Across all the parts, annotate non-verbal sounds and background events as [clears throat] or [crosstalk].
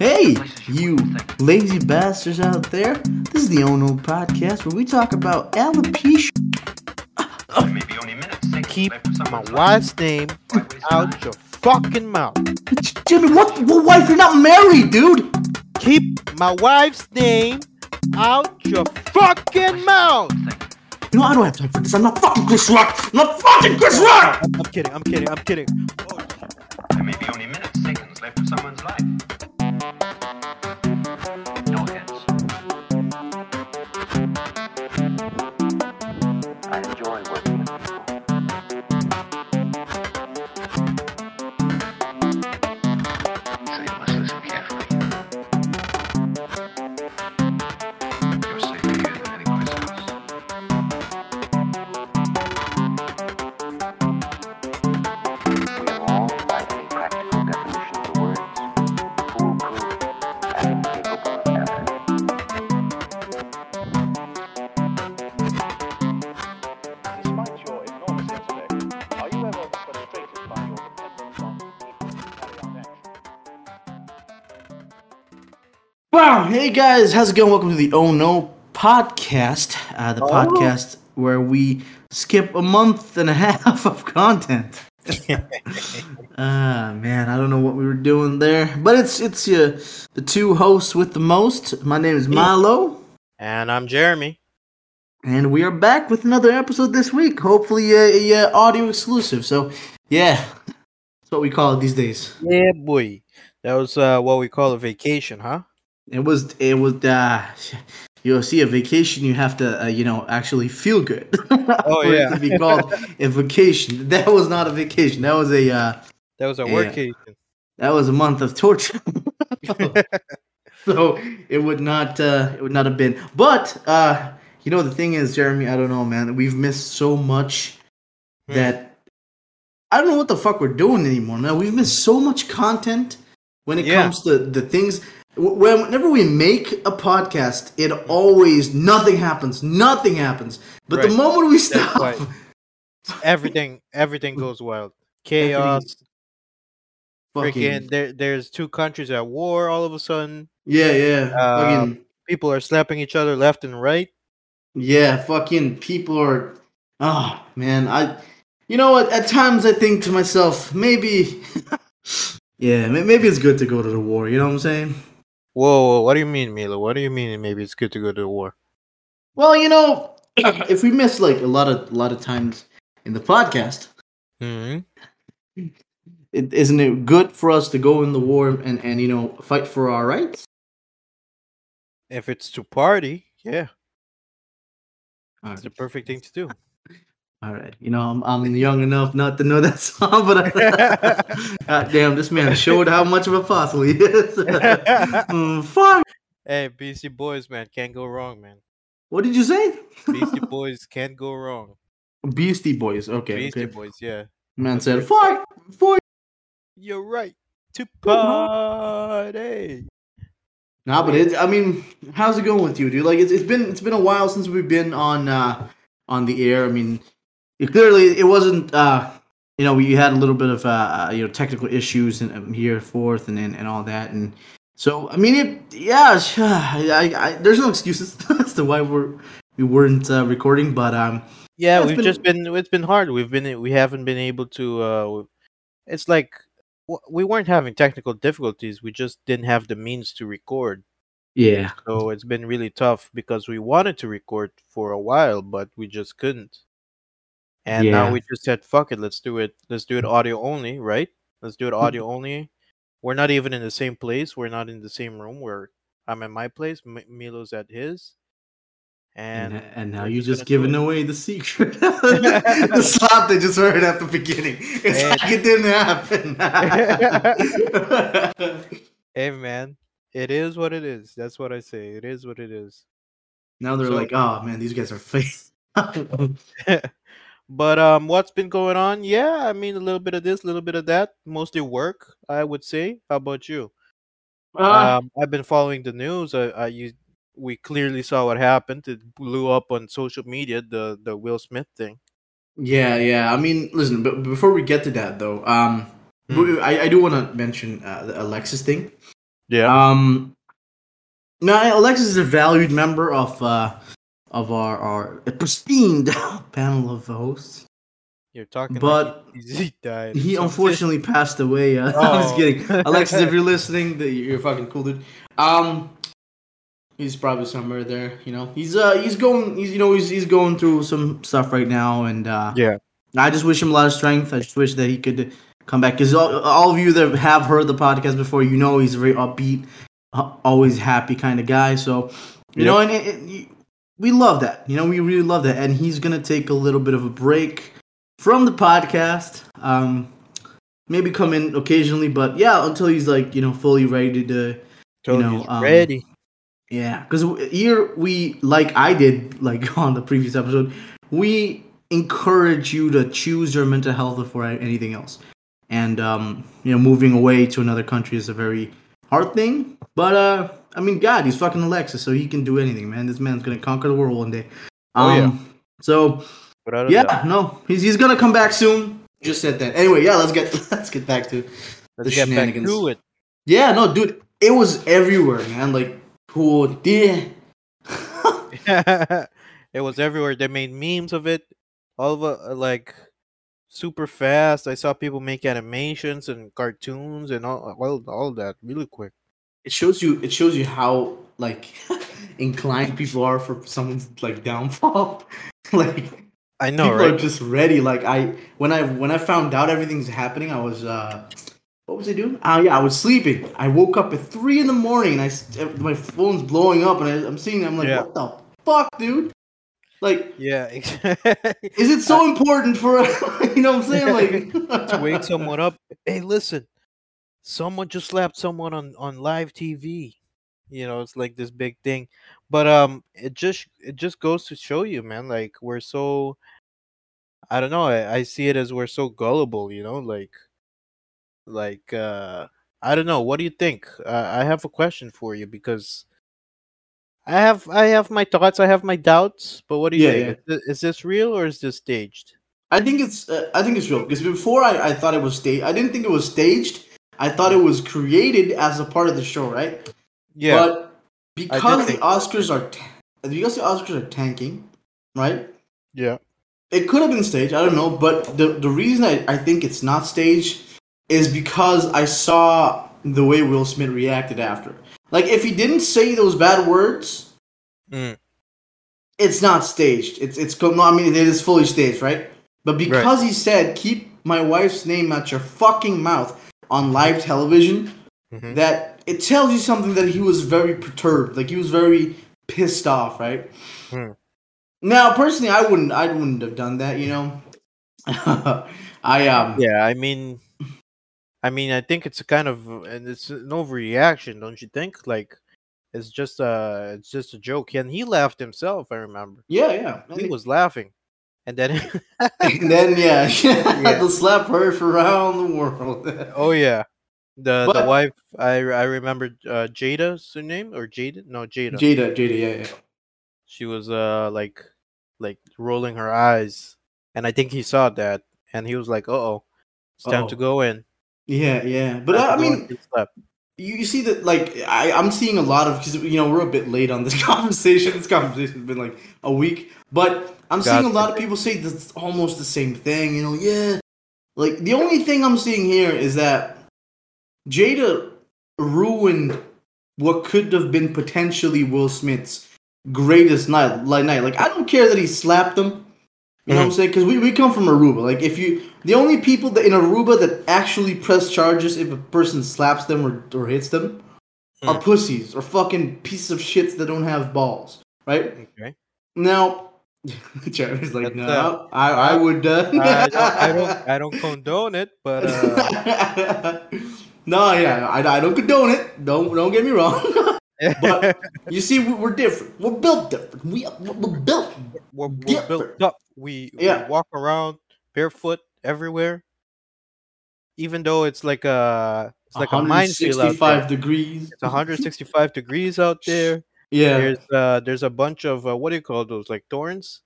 Hey, you lazy bastards out there. This is the Ono podcast where we talk about alopecia. Keep my wife's name out your fucking mouth. Jimmy, what? What wife? You're not married, dude. Keep my wife's name out your fucking mouth. You know, I don't have time for this. I'm not fucking Chris Rock. I'm not fucking Chris Rock. I'm, I'm kidding. I'm kidding. I'm kidding. There may be only minutes, seconds left of someone's life. Hey guys, how's it going? Welcome to the Oh No podcast, uh, the podcast where we skip a month and a [laughs] half of content. [laughs] Ah man, I don't know what we were doing there, but it's it's uh, the two hosts with the most. My name is Milo, And I'm Jeremy. and we are back with another episode this week. Hopefully, a, a, uh audio exclusive. So yeah, that's what we call it these days. Yeah, boy. That was uh, what we call a vacation, huh? It was it was uh [laughs] you'll see a vacation you have to uh, you know actually feel good. [laughs] Oh, yeah. to be [laughs] called a vacation. That was not a vacation. That was a uh That was a Yeah. workation. that was a month of torture. so it would not uh it would not have been. But uh you know the thing is, Jeremy, I don't know, man. We've missed so much Hmm. that I don't know what the fuck we're doing anymore, man. We've missed so much content when it Yeah. comes to the things. Wh- Whenever we make a podcast, it always nothing happens. Nothing happens. But the moment we stop, [laughs] everything everything goes wild. Chaos. fucking, Freaking there there's two countries at war all of a sudden. yeah, yeah, Uh, fucking, People are slapping each other left and right. yeah, fucking people are. Oh man, I. You know what? At times I think to myself, maybe. [laughs] yeah, maybe it's good to go to the war. You know what I'm saying? Whoa, whoa, what do you mean, Milo? What do you mean maybe it's good to go to war? Well, you know, [clears throat] if we miss like a lot of a lot of times in the podcast, hmm it, isn't it good for us to go in the war and and you know fight for our rights? If it's to party, yeah, All it's the perfect thing to do. All right. you know I'm I'm young enough not to know that [laughs] song, but I, [laughs] God damn, this man showed how much of a fossil he is. [laughs] Mm, fuck. Hey, BC Boys, man, can't go wrong, man. What did you say? BC Boys can't go wrong. Beastie Boys. Okay, Beastie okay. Boys, yeah. Man said, "Fuck, fuck." You're right. To party. Nah, but it, I mean, how's it going with you, dude? Like, it's, it's been it's been a while since we've been on uh on the air. I mean, it, clearly it wasn't uh you know we had a little bit of uh uh, you know technical issues and um, here forth and, and and all that and so I mean it yeah [sighs] I, I, there's no excuses [laughs] as to why we're we weren't uh, recording but um Yeah, it's we've been- just been it's been hard. We've been we haven't been able to uh it's like we weren't having technical difficulties. We just didn't have the means to record. yeah So it's been really tough because we wanted to record for a while, but we just couldn't. And Yeah. now we just said, "Fuck it, let's do it. Let's do it audio only, right? Let's do it Mm-hmm. audio only." We're not even in the same place. We're not in the same room. We're I'm at my place. M- Milo's at his. and, And and now we're you just giving away the secret [laughs] the [laughs] slap they just heard at the beginning it's like it didn't happen [laughs] Hey man, it is what it is. That's what I say. It is what it is. now they're So- like oh man these guys are fake but um, what's been going on? Yeah, I mean a little bit of this, a little bit of that. Mostly work, I would say. How about you? Uh, um, I've been following the news. I, I you, we clearly saw what happened. It blew up on social media. The the Will Smith thing. Yeah, yeah. I mean, listen. But before we get to that, though, um, Hmm. I, I do want to mention uh, the Alexis thing Yeah. Um, now Alexis is a valued member of uh of our our pristine [laughs] panel of hosts. You're talking, but like he, he died. He something. unfortunately passed away. Uh, [laughs] I'm just Oh. kidding, Alexis. if you're [laughs] listening, you're fucking cool, dude. Um, he's probably somewhere there. You know, he's uh he's going. He's you know he's he's going through some stuff right now, and uh, Yeah. I just wish him a lot of strength. I just wish that he could come back because all, all of you that have heard the podcast before, you know he's a very upbeat, uh, always happy kind of guy. So you Yep. know, and it, it, we love that. You know, we really love that. And he's gonna take a little bit of a break from the podcast. Um, maybe come in occasionally, but yeah, until he's like you know fully ready to. Told know, um, ready. Yeah, because here we like I did like [laughs] on the previous episode, we encourage you to choose your mental health before anything else. And um, you know, moving away to another country is a very hard thing. But uh, I mean, God, he's fucking Alexis, so he can do anything, man. This man's gonna conquer the world one day. Oh, Um, yeah. So Without yeah, doubt. no, he's he's gonna come back soon. Just said that. Anyway, yeah, let's get [laughs] let's get back to Let's the get back shenanigans. to it. yeah, no, dude, it was everywhere, man. Like, oh, [laughs] dear. it was everywhere. They made memes of it. All of it, like super fast. I saw people make animations and cartoons and all all, all that really quick. It shows you it shows you how like [laughs] inclined people are for someone's like downfall. [laughs] like I know, people right? are just ready. Like I when I when I found out everything's happening, I was uh what was I doing? Oh yeah, I was sleeping. I woke up at three in the morning and I my phone's blowing up and I, I'm seeing. I'm like, Yeah. what the fuck, dude? Like, yeah, is it so [laughs] important for you know what I'm saying? Like to wake someone up. Hey, listen, someone just slapped someone on on live TV. You know, it's like this big thing. But um, it just it just goes to show you, man. Like we're so. I don't know. I, I see it as we're so gullible. You know, like, like uh, I don't know. What do you think? Uh, I have a question for you because. I have I have my thoughts. I have my doubts. But what do you Yeah, think? yeah. Is, is this real or is this staged? I think it's uh, I think it's real because before I, I thought it was staged. I didn't think it was staged. I thought it was created as a part of the show, right? Yeah. But because the Oscars are ta- because the Oscars are tanking, right? yeah. It could have been staged. I don't know, but the the reason I, I think it's not staged is because I saw the way Will Smith reacted after. Like if he didn't say those bad words, Mm. it's not staged. It's it's no, I mean it is fully staged, right? But because he said keep my wife's name out your fucking mouth on live television, Mhm. that it tells you something that he was very perturbed, like he was very pissed off, right? Hmm. Now, personally, I wouldn't, I wouldn't have done that, you know. [laughs] I um, Yeah, I mean, I mean, I think it's a kind of and it's an overreaction, don't you think? Like, it's just uh it's just a joke, and he laughed himself. I remember yeah, yeah. He was laughing, and then and [laughs] [laughs] then yeah, [laughs] Yeah. the slap heard around the world. oh yeah, the the wife I I remember uh, Jada's name or Jada no Jada. Jada, Jada, yeah, yeah. she was uh like like rolling her eyes, and I think he saw that, and he was like, "Uh oh, it's time to go in." Yeah, yeah, but uh, I to mean, for. You, you see that like I, I'm seeing a lot of because you know we're a bit late on this [laughs] conversation. This conversation's been like a week, but I'm seeing a lot of people say that's almost the same thing. You know, yeah. Like the only thing I'm seeing here is that Jada ruined what could have been potentially Will Smith's greatest night. Like night, like I don't care that he slapped him. You know what I'm saying? Because we, we come from Aruba. Like if you the only people that in Aruba that actually press charges if a person slaps them or, or hits them are Hmm. pussies or fucking pieces of shits that don't have balls, right? Okay. Now, [laughs] Travis like, That's, no, uh, I, I would. Uh, I don't, I don't, [laughs] I don't condone it, but uh, [laughs] no, yeah, I, I don't condone it. Don't don't get me wrong. But [laughs] you see, we- we're different. We're built different. We we're built. we're, we're different. built up. We, Yeah. we walk around barefoot everywhere, even though it's like a it's like a minefield out there. degrees. It's 165 degrees out [laughs] there. Yeah. There's uh, there's a bunch of uh, what do you call those? Like thorns.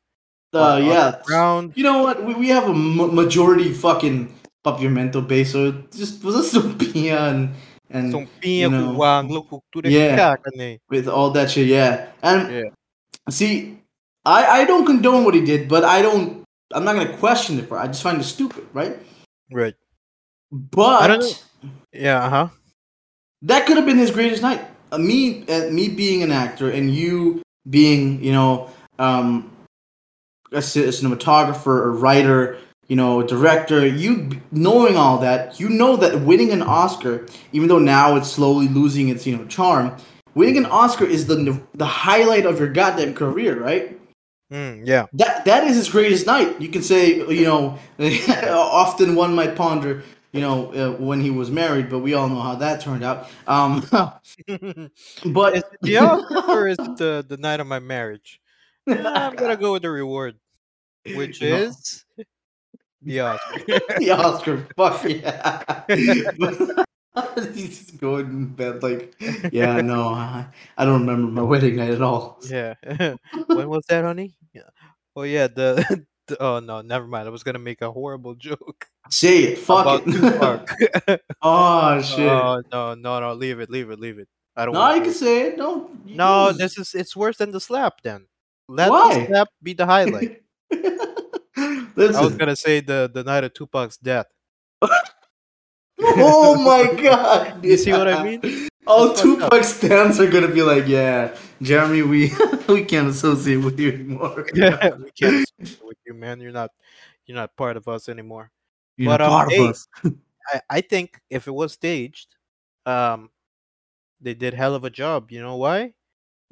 Uh, on- yeah. ground. You know what? We, we have a majority fucking pavimento base, so just let's be on and you com know, wang yeah. kaka with all that shit. Yeah, and Yeah. see, I I don't condone what he did, but I don't. I'm not gonna question it for. I just find it stupid, right? Right. But don't. Yeah. Uh huh. that could have been his greatest night. Uh, me, uh, me being an actor, and you being, you know, um, a, a cinematographer, a writer, you know, director. You knowing all that, you know that winning an Oscar, even though now it's slowly losing its, you know, charm. Winning an Oscar is the the highlight of your goddamn career, right? Mm, yeah. That that is his greatest night. You can say, you know, [laughs] often one might ponder, you know, uh, when he was married, but we all know how that turned out. Um, [laughs] but is the Oscar is the, the night of my marriage? [laughs] I'm gonna go with the reward, which is the Oscar. [laughs] the Oscar. Fuck yeah. [laughs] He's just going in bed like, yeah, no, I, I don't remember my wedding night at all. yeah. [laughs] when was that, honey? Yeah. Oh yeah. The, the oh no, never mind. I was gonna make a horrible joke Say it. Fuck it. Oh shit. oh no, no, no. Leave it. Leave it. Leave it. I don't. no, wanna you can it. say it. No. you No, this is it's worse than the slap. Then let Why? the slap be the highlight. I was gonna say the the night of Tupac's death. oh [laughs] my god. You see what I mean? All That's. Tupac stands are gonna be like, yeah, Jeremy, we [laughs] we can't associate with you anymore. [laughs] Yeah, we can't associate with you, man. You're not you're not part of us anymore. You're But, um, part hey, of us. I, I think if it was staged, um, they did hell of a job. You know why?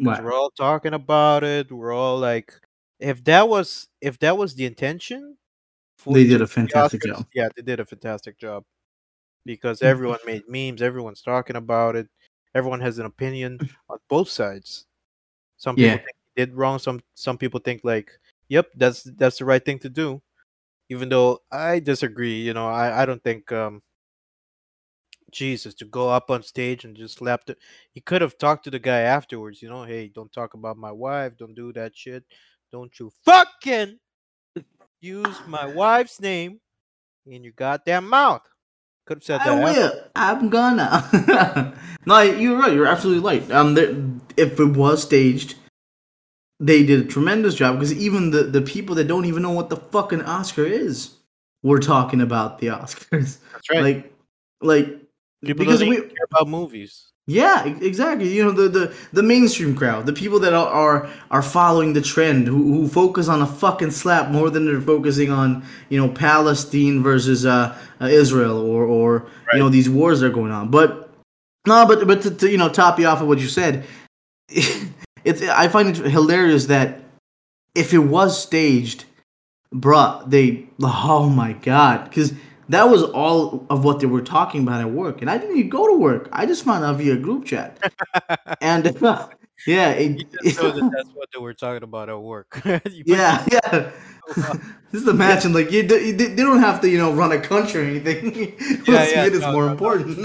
'Cause What? We're all talking about it. We're all like, if that was if that was the intention, They did a fantastic Oscars, job. Yeah, they did a fantastic job because everyone made memes. Everyone's talking about it. Everyone has an opinion on both sides. Some people Yeah. think they did wrong. Some some people think like, yep, that's that's the right thing to do. Even though I disagree, you know, I, I don't think um Jesus to go up on stage and just slap the he could have talked to the guy afterwards, you know, hey, don't talk about my wife, don't do that shit. Don't you fucking use my wife's name in your goddamn mouth. Could have said that. I will. I'm gonna. [laughs] no, you're right. You're absolutely right. Um, there, if it was staged, they did a tremendous job because even the the people that don't even know what the fucking Oscar is were talking about the [laughs] Oscars. That's right. Like, like People because we care about movies. Yeah, exactly. You know the, the, the mainstream crowd, the people that are are, are following the trend, who, who focus on a fucking slap more than they're focusing on you know Palestine versus uh, uh Israel or or you know these wars that are going on. But no, but but to, to you know top you off of what you said, [laughs] it's I find it hilarious that if it was staged, bruh, they oh my god, because that was all of what they were talking about at work, and I didn't even go to work. I just found out via group chat, [laughs] and [laughs] yeah, it, You just know that [laughs] that's what they were talking about at work. You put yeah, yeah. Oh, just imagine, like you, they, they don't have to, you know, run a country or anything. Yeah, yeah, yeah, it is no, more no, no. important.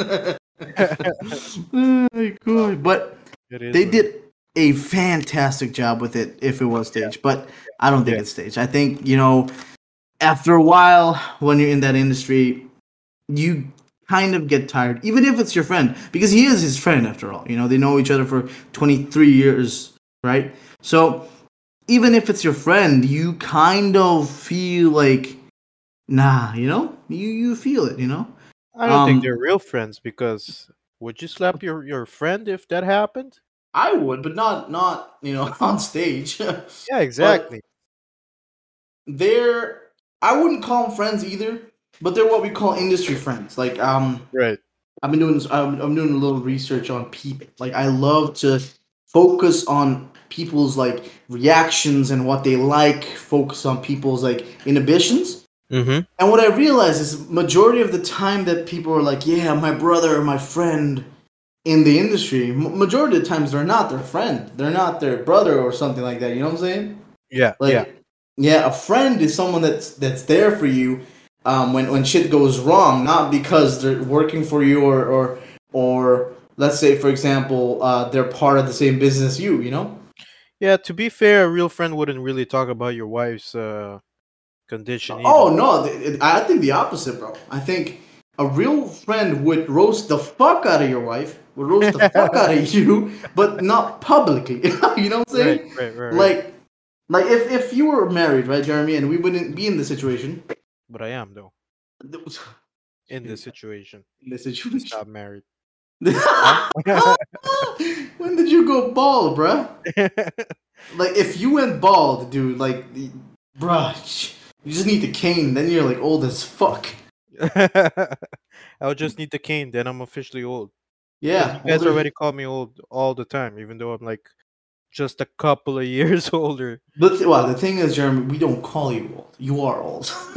it Oh. But is they what did a fantastic job with it if it was staged but i don't think Yeah. it's staged i think you know after a while when you're in that industry you kind of get tired even if it's your friend because he is his friend after all you know they know each other for 23 years right so even if it's your friend you kind of feel like nah you know you you feel it you know I don't Um, think they're real friends because would you slap your, your friend if that happened? i would but not not you know [laughs] on stage Yeah, exactly. they're I wouldn't call them friends either, but they're what we call industry friends. Like um, right. I've been doing I'm, I'm doing a little research on people. Like I love to focus on people's like reactions and what they like. Focus on people's like inhibitions. Mm-hmm. And what I realize is majority of the time that people are like, yeah, my brother or my friend in the industry, majority of the times they're not their friend. They're not their brother or something like that. You know what I'm saying? Yeah. Like, yeah. Yeah. a friend is someone that's that's there for you um, when when shit goes wrong, not because they're working for you or or or let's say for example uh, they're part of the same business you. You know? Yeah. To be fair, a real friend wouldn't really talk about your wife's uh, condition. Oh no, th- it- I think the opposite, bro. I think a real friend would roast the fuck out of your wife, would roast the fuck [laughs] out of you, but not publicly. [laughs] you know what I'm saying? Right, right, right, right. Like, like if if you were married, right, Jeremy, and we wouldn't be in this situation. but I am though [laughs] in this situation. In this situation. Not married. [laughs] when did you go bald, bruh? [laughs] Like, if you went bald, dude, like, bruh, you just need the cane. Then you're like old as fuck. I'll just need the cane, then I'm officially old. Yeah, You guys older- already call me old all the time, even though I'm like just a couple of years [laughs] older. But well, the thing is, Jeremy, we don't call you old. You are old. [laughs]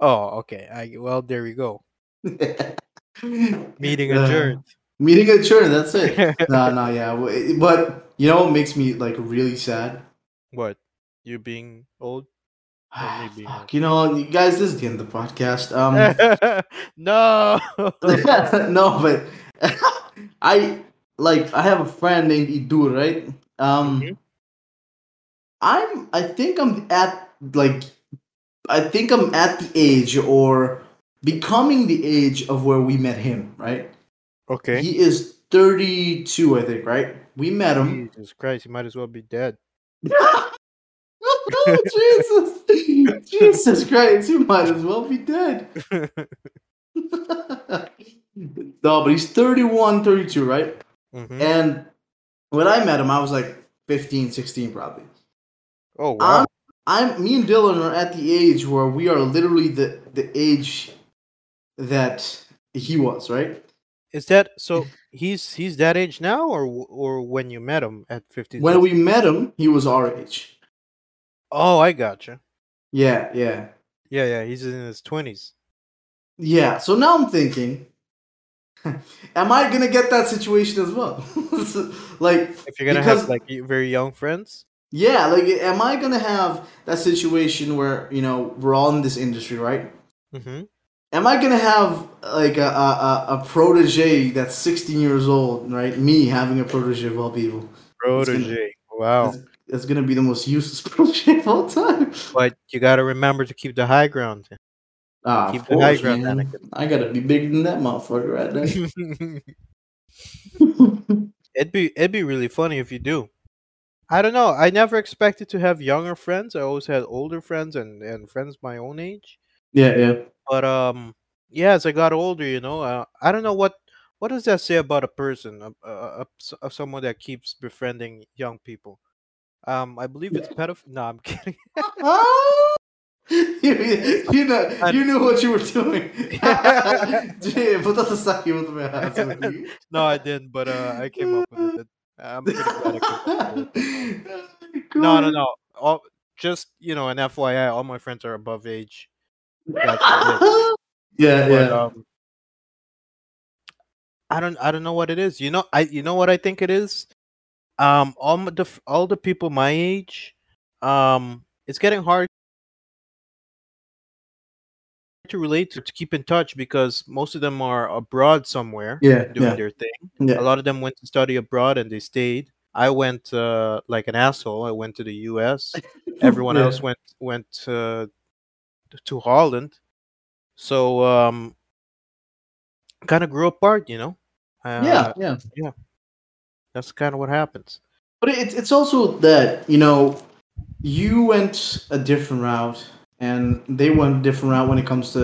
Oh, okay. I well, there we go. Meeting [laughs] Uh, adjourned. Meeting adjourned. That's it. no, no, yeah. But you know what makes me like really sad? what? You being old? [sighs] Being Fuck, you know, you guys, this is the end of the podcast. Um, no. no, but I like I have a friend named Idur, right? Um, Mhm. I'm I think I'm at like I think I'm at the age or becoming the age of where we met him, right? okay. He is 32, I think, right? We met him. Jesus Christ, He might as well be dead. [laughs] oh, Jesus, [laughs] Jesus Christ, He might as well be dead. [laughs] no, but he's 31, 32, right? Mhm. And when I met him, I was like 15, 16 probably. Oh wow. I'm, I'm me and Dylan are at the age where we are literally the, the age that he was, right? Is that so? He's he's that age now, or or when you met him at fifteen? When we met him, he was our age. Oh, I gotcha. Yeah, yeah. Yeah, yeah. He's in his twenties. Yeah, so now I'm thinking, [laughs] am I gonna get that situation as well? [laughs] like, If you're gonna Because- have like very young friends. yeah, like, am I gonna have that situation where you know we're all in this industry, right? Mm-hmm. Am I gonna have like a a, a, protege that's 16 years old, right? Me having a protege of all people. Protege. Wow. It's, gonna be the most useless [laughs] protege of all time. But you got to remember to keep the high ground. Ah, Keep the high ground. Anakin. I gotta be bigger than that motherfucker right there. [laughs] [laughs] it'd be it'd be really funny if you do. I don't know. I never expected to have younger friends. I always had older friends and and friends my own age. yeah, yeah. But um, yeah, as I got older, you know, uh, I don't know what what does that say about a person, a someone that keeps befriending young people. Um, I believe it's pedoph. No, I'm kidding. [laughs] You, you know, you knew what you were doing. Gee, put that aside, you want to answer with no, I didn't. But uh, I came up with it. I'm pretty glad I came up no, No, no, no. All, just you know, an FYI, all my friends are above age. [laughs] Yeah, But, yeah. um, I don't, I don't know what it is. You know, I, you know what I think it is. Um, all the all the people my age, um, it's getting hard to relate to, to keep in touch because most of them are abroad somewhere yeah, doing yeah, their thing. yeah. A lot of them went to study abroad and they stayed. I went uh, like an asshole. I went to the U.S. [laughs] Everyone Yeah. else went went uh, to Holland. So um, kind of grew apart, you know. Uh, yeah, yeah. that's kind of what happens. But it's it's also that you know you went a different route and they went a different route when it comes to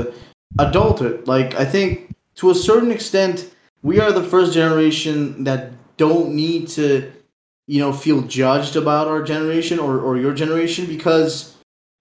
adulthood. Like I think to a certain extent we are the first generation that don't need to you know feel judged about our generation or, or your generation because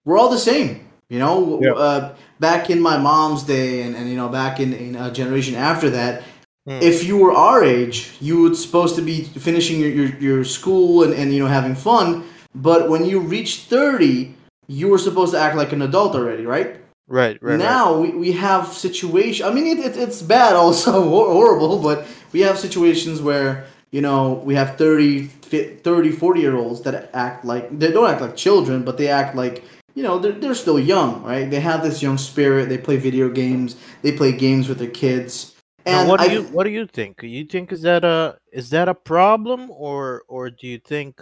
we're all the same. You know, Yeah. uh, back in my mom's day and, and you know back in, in a generation after that, Mm. if you were our age, you were supposed to be finishing your, your, your school and, and you know having fun. But when you reach thirty, you were supposed to act like an adult already, right? Right, right, right. now we, we have situation. I mean, it, it, it's bad, also [laughs] horrible, but we have situations where you know we have 30, 30 40 year olds that act like they don't act like children, but they act like you know they're, they're still young, right? They have this young spirit. They play video games. They play games with their kids. Now, And what do I- you what do you think? You think is that a is that a problem or or do you think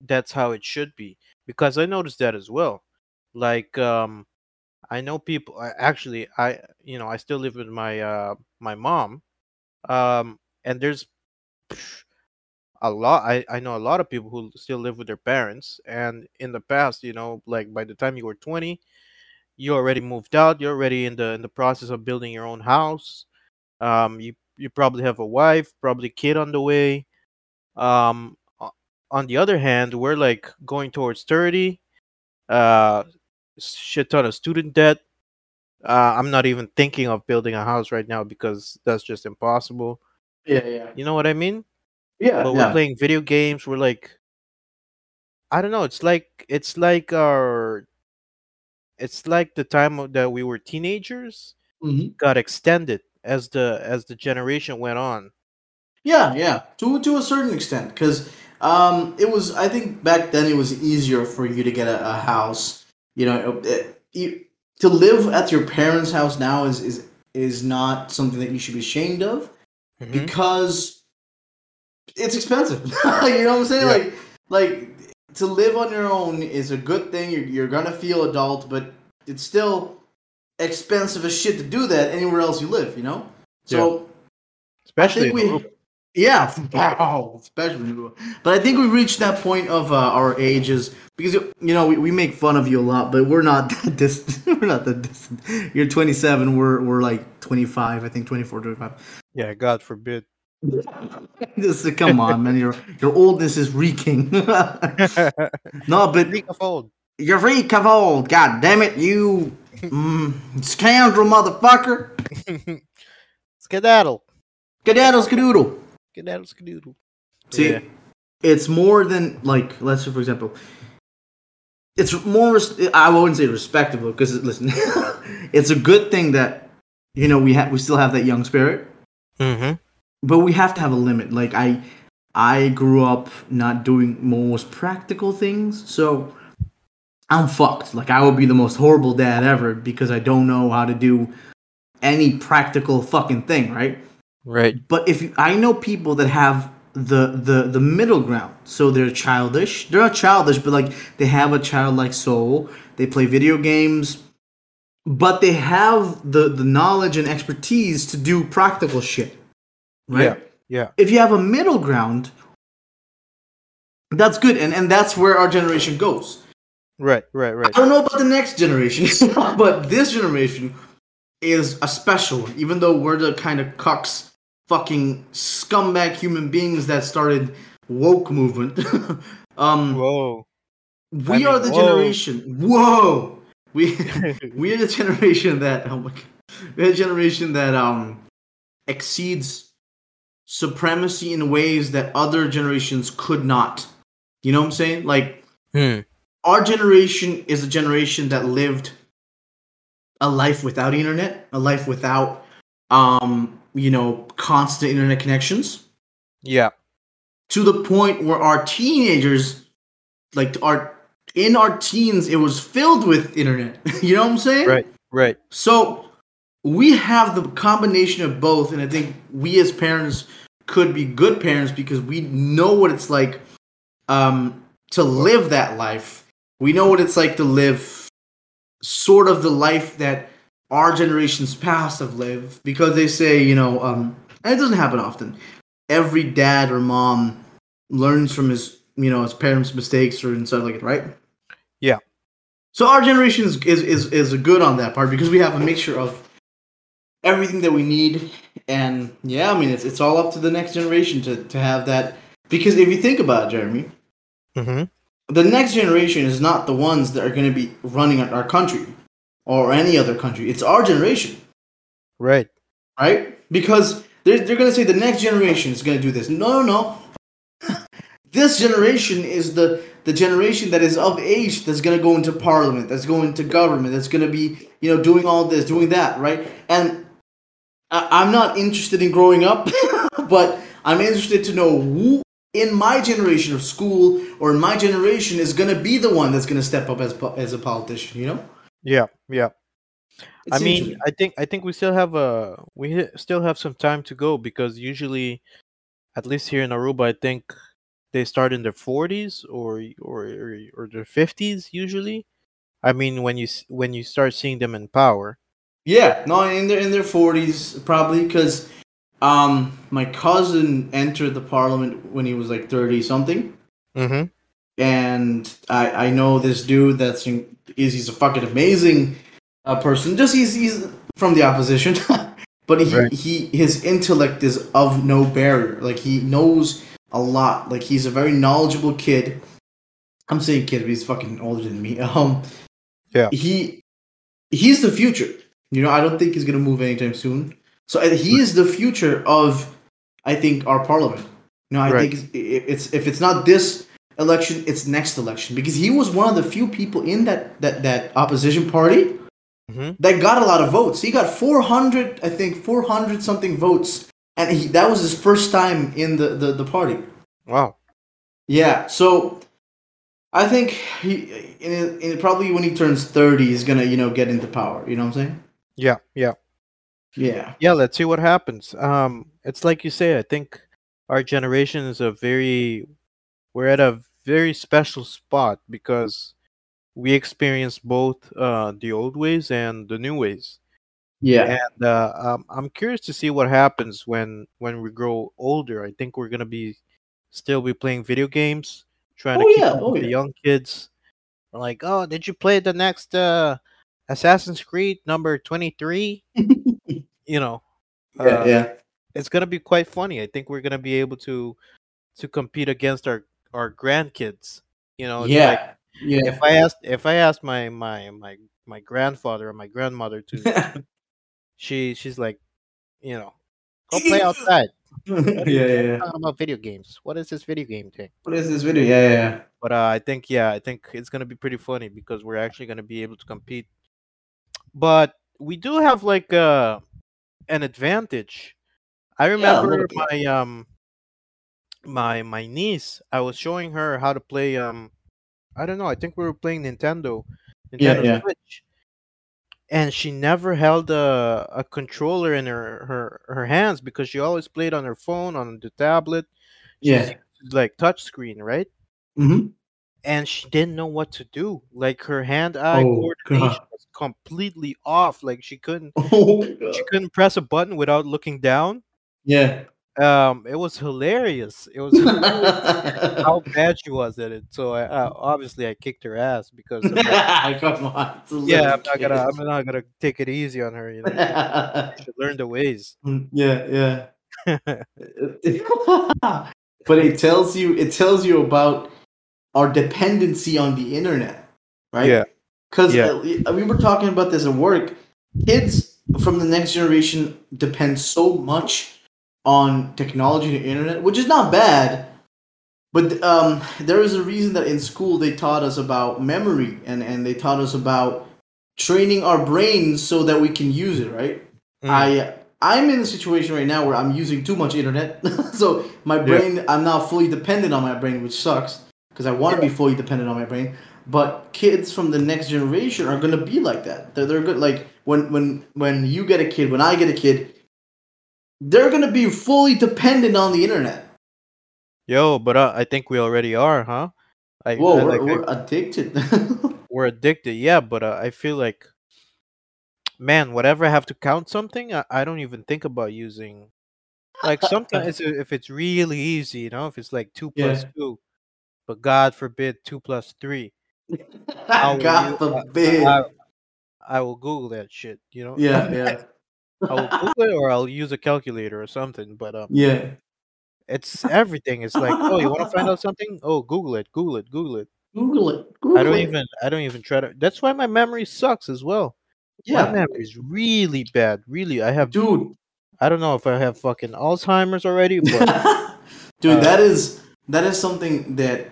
that's how it should be? Because I noticed that as well. Like um I know people. Actually, I you know I still live with my uh my mom, um, and there's [sniffs] a lot. I I know a lot of people who still live with their parents, and in the past, you know, like by the time you were twenty, you already moved out. You're already in the in the process of building your own house. Um, you you probably have a wife, probably kid on the way. Um, on the other hand, we're like going towards thirty. Uh, shit ton of student debt. Uh, I'm not even thinking of building a house right now because that's just impossible. Yeah, yeah, You know what I mean? yeah. But we're playing video games. We're like, I don't know. It's like it's like our, it's like the time that we were teenagers Mhm. got extended as the as the generation went on. Yeah, yeah, to to a certain extent, because um, it was. I think back then it was easier for you to get a, a house. You know, it, you, to live at your parents' house now is is is not something that you should be ashamed of Mhm. because it's expensive. [laughs] you know what I'm saying? Yeah. Like, like to live on your own is a good thing. You're, you're gonna feel adult, but it's still expensive as shit to do that anywhere else you live. You know, so. Especially in we. Yeah, [laughs] wow, especially. But I think we reached that point of uh, our ages because you know we, we make fun of you a lot, but we're not [laughs] that distant. [laughs] we're not that distant. You're 27. We're we're like 25. I think 24, 25. yeah, God forbid. Just come on, man. Your your oldness is reeking. no, but Speak of old. you're reek of old. God damn it, you mm, scoundrel, motherfucker. Skedaddle. Skedaddle, skadoodle. Skedaddle, skedoodle. See, Yeah. it's more than like let's say for example, it's more. res- I wouldn't say respectable because listen, [laughs] it's a good thing that you know we have we still have that young spirit, Mm-hmm. but we have to have a limit. Like I, I grew up not doing most practical things, so I'm fucked. Like I would be the most horrible dad ever because I don't know how to do any practical fucking thing, right? Right. But if you, I know people that have the the the middle ground, so they're childish. They're not childish, but like they have a childlike soul. They play video games, but they have the the knowledge and expertise to do practical shit. Right? Yeah. Yeah. If you have a middle ground, that's good, and and that's where our generation goes. Right. Right. Right. I don't know about the next generation, [laughs] but this generation is a special one. Even though we're the kind of cucks, fucking scumbag human beings that started woke movement. [laughs] um, Whoa. we I mean, are the whoa. generation. Whoa, we [laughs] we are the generation that oh my god, we're the generation that um exceeds supremacy in ways that other generations could not. You know what I'm saying? Like Hmm. our generation is a generation that lived a life without internet, a life without um, you know, constant internet connections Yeah. to the point where our teenagers like our in our teens it was filled with internet. [laughs] you know what I'm saying? Right. Right. So we have the combination of both, and I think we as parents could be good parents because we know what it's like um, to live that life. We know what it's like to live sort of the life that our generations past have lived because they say, you know, um, and it doesn't happen often. Every dad or mom learns from his, you know, his parents' mistakes or and stuff like it, right? Yeah. So our generation is, is is is good on that part because we have a mixture of everything that we need, and yeah, I mean it's it's all up to the next generation to to have that. Because if you think about it, Jeremy, Mm-hmm. the next generation is not the ones that are going to be running our country or any other country. It's our generation, Right. right? Because they're, they're going to say the next generation is going to do this. No, no, no. [laughs] this generation is the, the generation that is of age that's going to go into parliament, that's going to government, that's going to be, you know, doing all this, doing that, right? And I, I'm not interested in growing up, [laughs] but I'm interested to know who in my generation of school or in my generation is going to be the one that's going to step up as as a politician. You know, Yeah. Yeah. It I mean, me. I think I think we still have a we still have some time to go because usually, at least here in Aruba, I think they start in their forties or or or or their fifties usually. I mean, when you when you start seeing them in power. Yeah, no, in their in their forties probably because um my cousin entered the parliament when he was like thirty something, Mm-hmm. And I I know this dude that's in, is he's a fucking amazing uh, person. Just he's he's from the opposition, [laughs] but he Right. he his intellect is of no barrier. Like he knows a lot. Like he's a very knowledgeable kid. I'm saying kid, but he's fucking older than me. [laughs] Um, Yeah. He he's the future. You know, I don't think he's gonna move anytime soon. So uh, he is the future of, I think, our parliament. You know, I Right. think it's, it's if it's not this election, it's next election because he was one of the few people in that that that opposition party Mhm. that got a lot of votes. He got 400, I think, 400 something votes, and he, that was his first time in the the, the party. Wow. Yeah, so I think he in, in probably when he turns 30 he's gonna you know get into power. You know what I'm saying? Yeah. Yeah. Yeah. Yeah. Let's see what happens. Um, it's like you say. I think our generation is a very we're at a very special spot because we experience both uh, the old ways and the new ways. Yeah. and uh, um, I'm curious to see what happens when when we grow older. I think we're gonna be still be playing video games, trying to Oh, keep yeah, up oh, with the young kids. Like, oh, did you play the next uh, Assassin's Creed number twenty three? [laughs] you know, yeah, uh, yeah. it's gonna be quite funny. I think we're gonna be able to to compete against our our grandkids. You know, yeah. like yeah. if I asked if I asked my my my my grandfather or my grandmother to [laughs] she she's like, you know, go play [laughs] outside. yeah, yeah, yeah. About video games. What is this video game thing? What is this video? Yeah, yeah, yeah. But uh, I think yeah, I think it's gonna be pretty funny because we're actually gonna be able to compete. But we do have like uh an advantage. I remember bit. my um my my niece. I was showing her how to play um I don't know. I think we were playing Nintendo, Nintendo yeah. Switch, and she never held a, a controller in her, her her hands because she always played on her phone on the tablet. Yeah. like touch screen, right? Mm-hmm. And she didn't know what to do. Like her hand-eye Oh, coordination God. was completely off. Like she couldn't [laughs] Oh, she couldn't press a button without looking down. Yeah. Um, it was hilarious. It was hilarious how [laughs] bad she was at it. So I, uh, obviously I kicked her ass because that. [laughs] Come on. yeah, I'm not gonna. I'm not gonna take it easy on her. You know, [laughs] she should learn the ways. yeah, yeah. but it tells you it tells you about our dependency on the internet, right? Yeah. Because Yeah. we were talking about this at work. Kids from the next generation depend so much on technology and internet, which is not bad. But um, there is a reason that in school they taught us about memory and, and they taught us about training our brains so that we can use it, right? Mm. I I'm in a situation right now where I'm using too much internet, [laughs] so my brain I'm not fully dependent on my brain, which sucks because I want to be fully dependent on my brain. But kids from the next generation are gonna be like that. They're they're good. Like when when when you get a kid, when I get a kid, they're gonna be fully dependent on the internet. Yo, but uh, I think we already are, huh? I, Whoa, I, we're, like, we're addicted. [laughs] we're addicted, yeah. But uh, I feel like, man, whatever I have to count something, I, I don't even think about using. Like [laughs] sometimes if it's really easy, you know, if it's like two plus Yeah. two, but God forbid two plus three, [laughs] God you- forbid. I, I will Google that shit. You know, yeah, yeah, I will [laughs] Google it or I'll use a calculator or something. But um, yeah. it's everything. It's like, oh, you want to find out [laughs] something? Oh, Google it, Google it, Google it. Google it. Google I don't it. even I don't even try to that's why my memory sucks as well. My Yeah, memory is really bad. Really. I have dude. I don't know if I have fucking Alzheimer's already, [laughs] but Dude, Uh, that is that is something that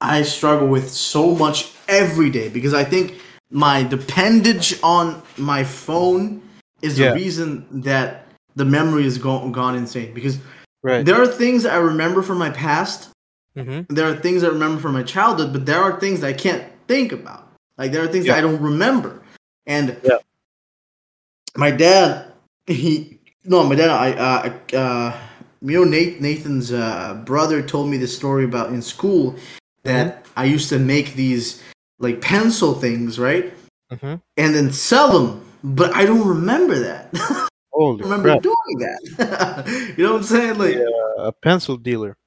I struggle with so much every day because I think my dependence on my phone is Yeah. the reason that the memory is gone gone insane. Because right. there are things I remember from my past, hmm there are things I remember from my childhood, but there are things that I can't think about. Like there are things that I don't remember. And Yeah. my dad, he no, my dad, I uh, uh, you know, Nate, Nathan's uh, brother told me this story about in school that I used to make these like pencil things, right? Mhm. And then sell them. But I don't remember that. [laughs] I Holy remember crap! doing that. [laughs] you know what I'm saying? Like, A pencil dealer.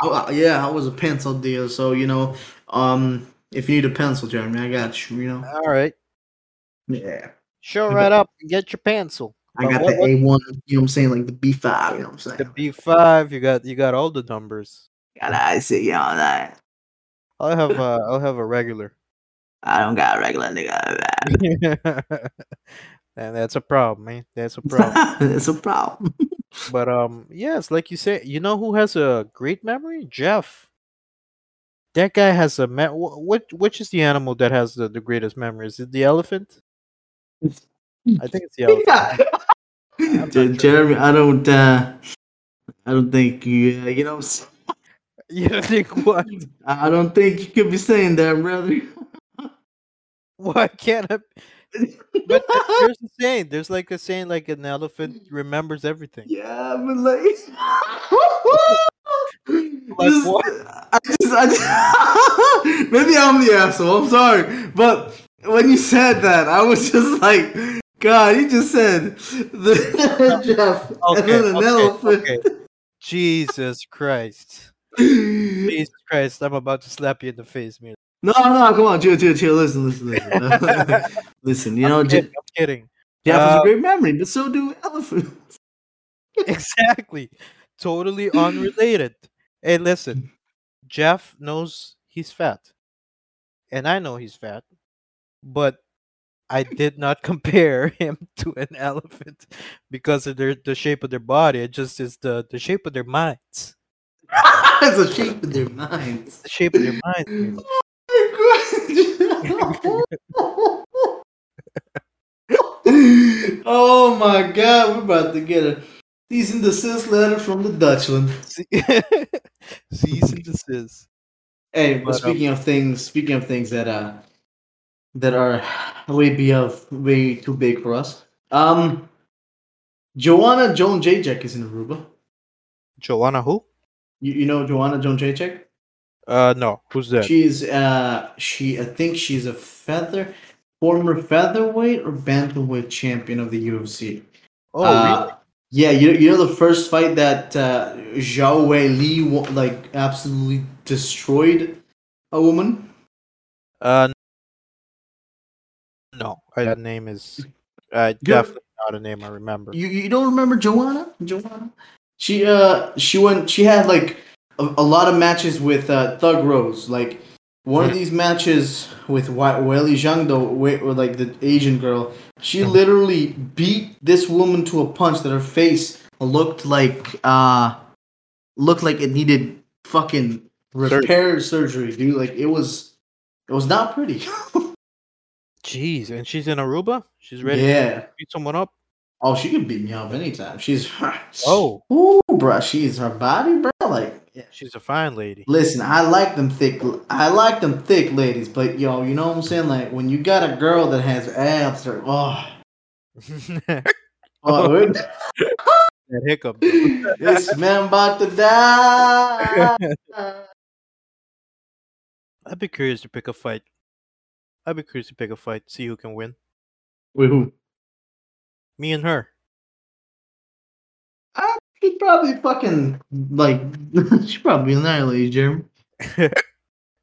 I, yeah, I was a pencil dealer, so you know, um, if you need a pencil, Jeremy, I got you. You know, All right, yeah, show right up and get your pencil. I got what- the A one. You know what I'm saying? Like the B five. You know what I'm saying? the B five. You got you got all the numbers. Got I see, you know that. I'll have uh, I'll have a regular. I don't got a regular nigga. and [laughs] that's a problem, man. That's a problem. [laughs] it's a problem. [laughs] but um, yes, like you say, you know who has a great memory? Jeff. That guy has a me- wh- which which is the animal that has the, the greatest memory? Is it the elephant? I think it's the elephant. yeah. Jer- Jeremy, I don't. uh I don't think you. Uh, you know. You think what? I don't think you could be saying that, brother. [laughs] Why can't I? [laughs] But there's a saying. There's like a saying, like an elephant remembers everything. Yeah, but like, [laughs] Like Just- what? I just, I just maybe I'm the asshole. I'm sorry, but when you said that, I was just like, God, you just said the Jeff and Okay, then an okay, elephant. okay. Jesus Christ. Jesus Christ, I'm about to slap you in the face, man. No, no, come on, chill, chill, chill. Listen, listen, listen. [laughs] listen, you know, I'm kidding. I'm kidding. Jeff has Uh, a great memory, but so do elephants. [laughs] exactly. Totally unrelated. Hey, listen. Jeff knows he's fat. And I know he's fat. But I did not [laughs] compare him to an elephant because of their the shape of their body. It just is the, the shape of their minds. it's a shape of their minds. The shape of their minds. [laughs] oh my god, we're about to get a cease and desist letter from the Dutchland. [laughs] See- Cease and desist. Hey, but But, um, speaking of things, speaking of things that uh that are way be of way too big for us. Um, Joanna Jędrzejczyk is in Aruba. Joanna who? You, you know Joanna Jędrzejczyk? Uh no. Who's that? She's uh she I think she's a feather former featherweight or bantamweight champion of the UFC. oh, Uh, really? Yeah, you you know the first fight that uh, Zhang Weili like absolutely destroyed a woman. Uh, no, that name is uh, definitely not a name I remember. You you don't remember Joanna? Joanna? She uh she went she had like a, a lot of matches with uh, Thug Rose. Like one of Mhm. these matches with Weili Zhang though, like the Asian girl, she Mhm. literally beat this woman to a punch that her face looked like uh looked like it needed fucking repair surgery, dude. Like it was it was not pretty. [laughs] Jeez, and she's in Aruba. She's ready yeah. to beat someone up. Oh, she can beat me up anytime. She's [sighs] Oh, Ooh, bruh, she's her body, bro. Like, yeah. she's a fine lady. listen, I like them thick. I like them thick ladies, but yo, you know what I'm saying? Like, when you got a girl that has abs, or oh, [laughs] oh, oh. that oh it- hiccup. [laughs] this man about to die. I'd be curious to pick a fight. I'd be curious to pick a fight, see who can win. With who? Me and her. Probably fucking like. [laughs] she probably annihilated Jeremy. [laughs]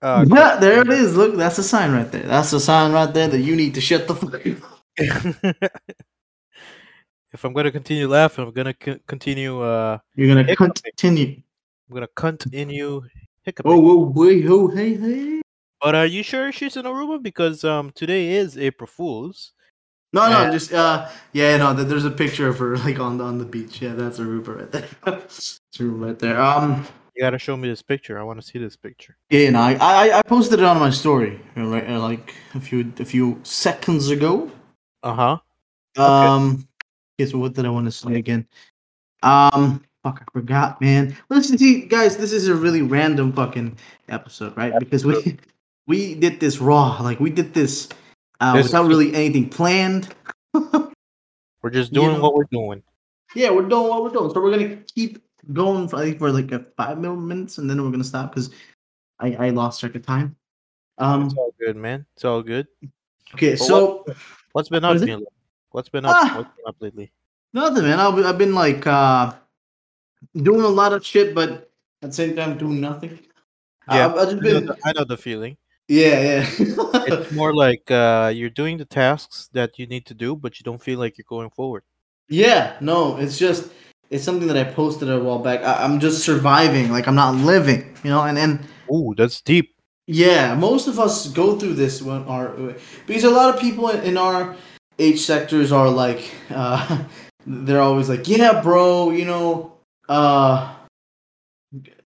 uh, yeah, there it is. Look, that's a sign right there. That's a sign right there that you need to shut the fuck up. [laughs] if I'm gonna continue laughing, I'm gonna co- continue. Uh, You're gonna Hiccuping. continue. I'm gonna continue hiccuping. Oh, whoa, wait, oh, hey, hey. But are you sure she's in Aruba? Because um, today is April Fools. No, no, just uh, yeah, no. th- There's a picture of her [laughs] like on the on the beach. Yeah, that's Aruba right there. [laughs] It's Aruba right there. Um, You gotta show me this picture. I want to see this picture. yeah, no, I, I I posted it on my story uh, like uh, like a few a few seconds ago. Uh huh. Um, okay. guess what did I want to say again? Um, fuck, I forgot, man. Listen, see, guys, this is a really random fucking episode, right? Because we [laughs] we did this raw, like we did this uh, This- without really anything planned. [laughs] We're just You doing know- what we're doing. Yeah, we're doing what we're doing. So we're gonna keep going for, I think for like a five minutes, and then we're gonna stop because I I lost track of time. Um. It's all good, man. It's all good. Okay, But so What's been up? Milo? What's been up? Ah. What's been up lately? nothing, man. I've, I've been like uh doing a lot of shit, but at the same time doing nothing. Yeah, I've, I've just I know, the, I know the feeling. Yeah, yeah. It's [laughs] more like uh, you're doing the tasks that you need to do, but you don't feel like you're going forward. Yeah, no, it's just it's something that I posted a while back. I, I'm just surviving, like I'm not living, you know. And and Ooh, that's deep. yeah, most of us go through this when our because a lot of people in, in our age sectors are like, uh, [laughs] they're always like, yeah, bro, you know, uh,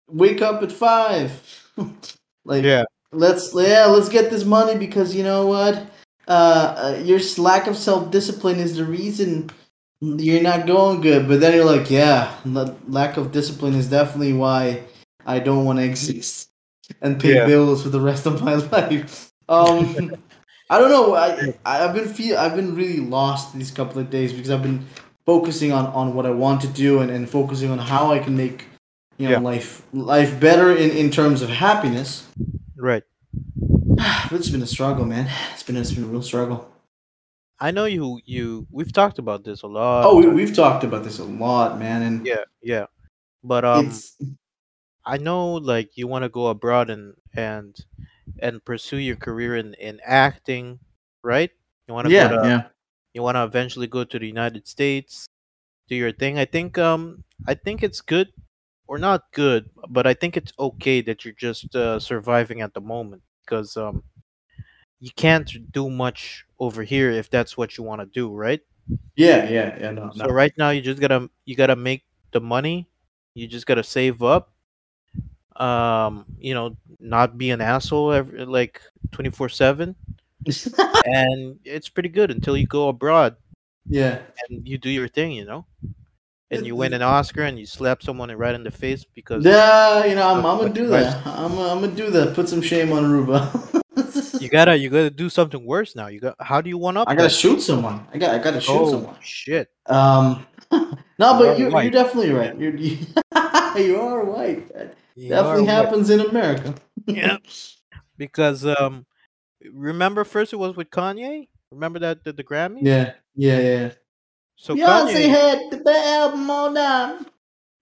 wake up at five, [laughs] like Yeah. Let's yeah let's get this money because you know what uh, uh your lack of self-discipline is the reason you're not going good but then you're like yeah la- lack of discipline is definitely why i don't want to exist and pay Yeah. bills for the rest of my [laughs] life um [laughs] i don't know i i've been feel i've been really lost these couple of days because i've been focusing on on what i want to do and, and focusing on how i can make you know Yeah. life life better in in terms of happiness Right. [sighs] it's been a struggle, man. It's been it's been a real struggle. I know you. You. We've talked about this a lot. Oh, we, we've talked about this a lot, man, and yeah, yeah. But um, it's I know like you want to go abroad and and and pursue your career in in acting, right? You want to yeah, to, yeah, you want to eventually go to the United States, do your thing. I think um I think it's good or not good, but I think it's okay that you're just uh, surviving at the moment because um you can't do much over here if that's what you want to do, right? yeah, yeah, yeah. No, So no. right now you just gotta you gotta make the money. You just gotta save up. Um, you know, not be an asshole every, like twenty four seven, [laughs] and it's pretty good until you go abroad yeah, and you do your thing. You know, and you win an Oscar and you slap someone right in the face because yeah. You know, I'm, I'm gonna do that. I'm, I'm gonna do that. Put some shame on Aruba. [laughs] you gotta you gotta do something worse now. You got how do you one up? I gotta that? shoot someone. I got I gotta shoot oh someone. shit! Um, [laughs] no, You but are you, you're definitely right. You're, you, [laughs] you are white. That You definitely are happens in America. Yeah. because um, remember first it was with Kanye. Remember that the, the Grammys? yeah, yeah, yeah. So Beyonce Kanye, had the best album all time.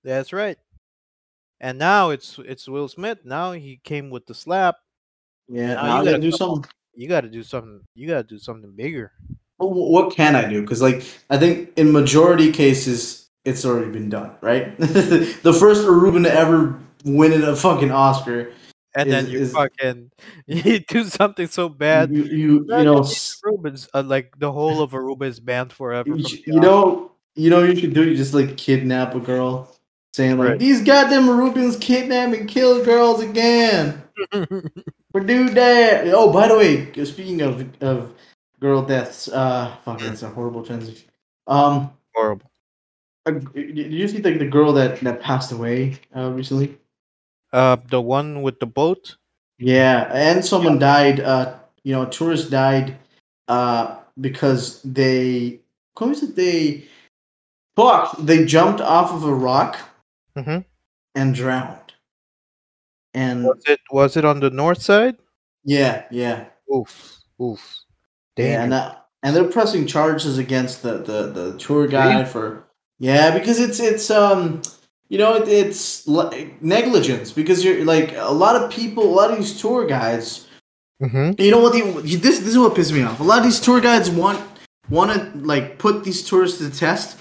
that's right. And now it's it's Will Smith. Now he came with the slap. Yeah, Now now you gotta gotta do come something. You got to do something. You got to do something bigger. Well, what can I do? Because like I think in majority cases it's already been done, right? [laughs] the first Aruban to ever win a fucking Oscar. And then you is- fucking [laughs] you do something so bad. You you, you know Aruba's uh, like the whole of Aruba is banned forever. you, you know you know what you should do. You just like kidnap a girl, saying like Right. these goddamn Arubans kidnap and kill girls again. [laughs] For do that. Oh, by the way, speaking of of girl deaths, uh, fuck, that's a horrible transition. Um, Horrible. uh, did you see like the girl that that passed away uh, recently? Uh, the one with the boat. Yeah, and someone died. Uh, you know, a tourist died. Uh, because they, how is it? They, fuck, they jumped off of a rock Mm-hmm. and drowned. And Was it was it on the north side? yeah, yeah, Oof, oof. yeah, and that, and they're pressing charges against the the the tour guide for yeah because it's it's um you know it, it's le- negligence because you're like a lot of people a lot of these tour guides Mm-hmm. You know what? This this is what pisses me off. A lot of these tour guides want want to like put these tourists to the test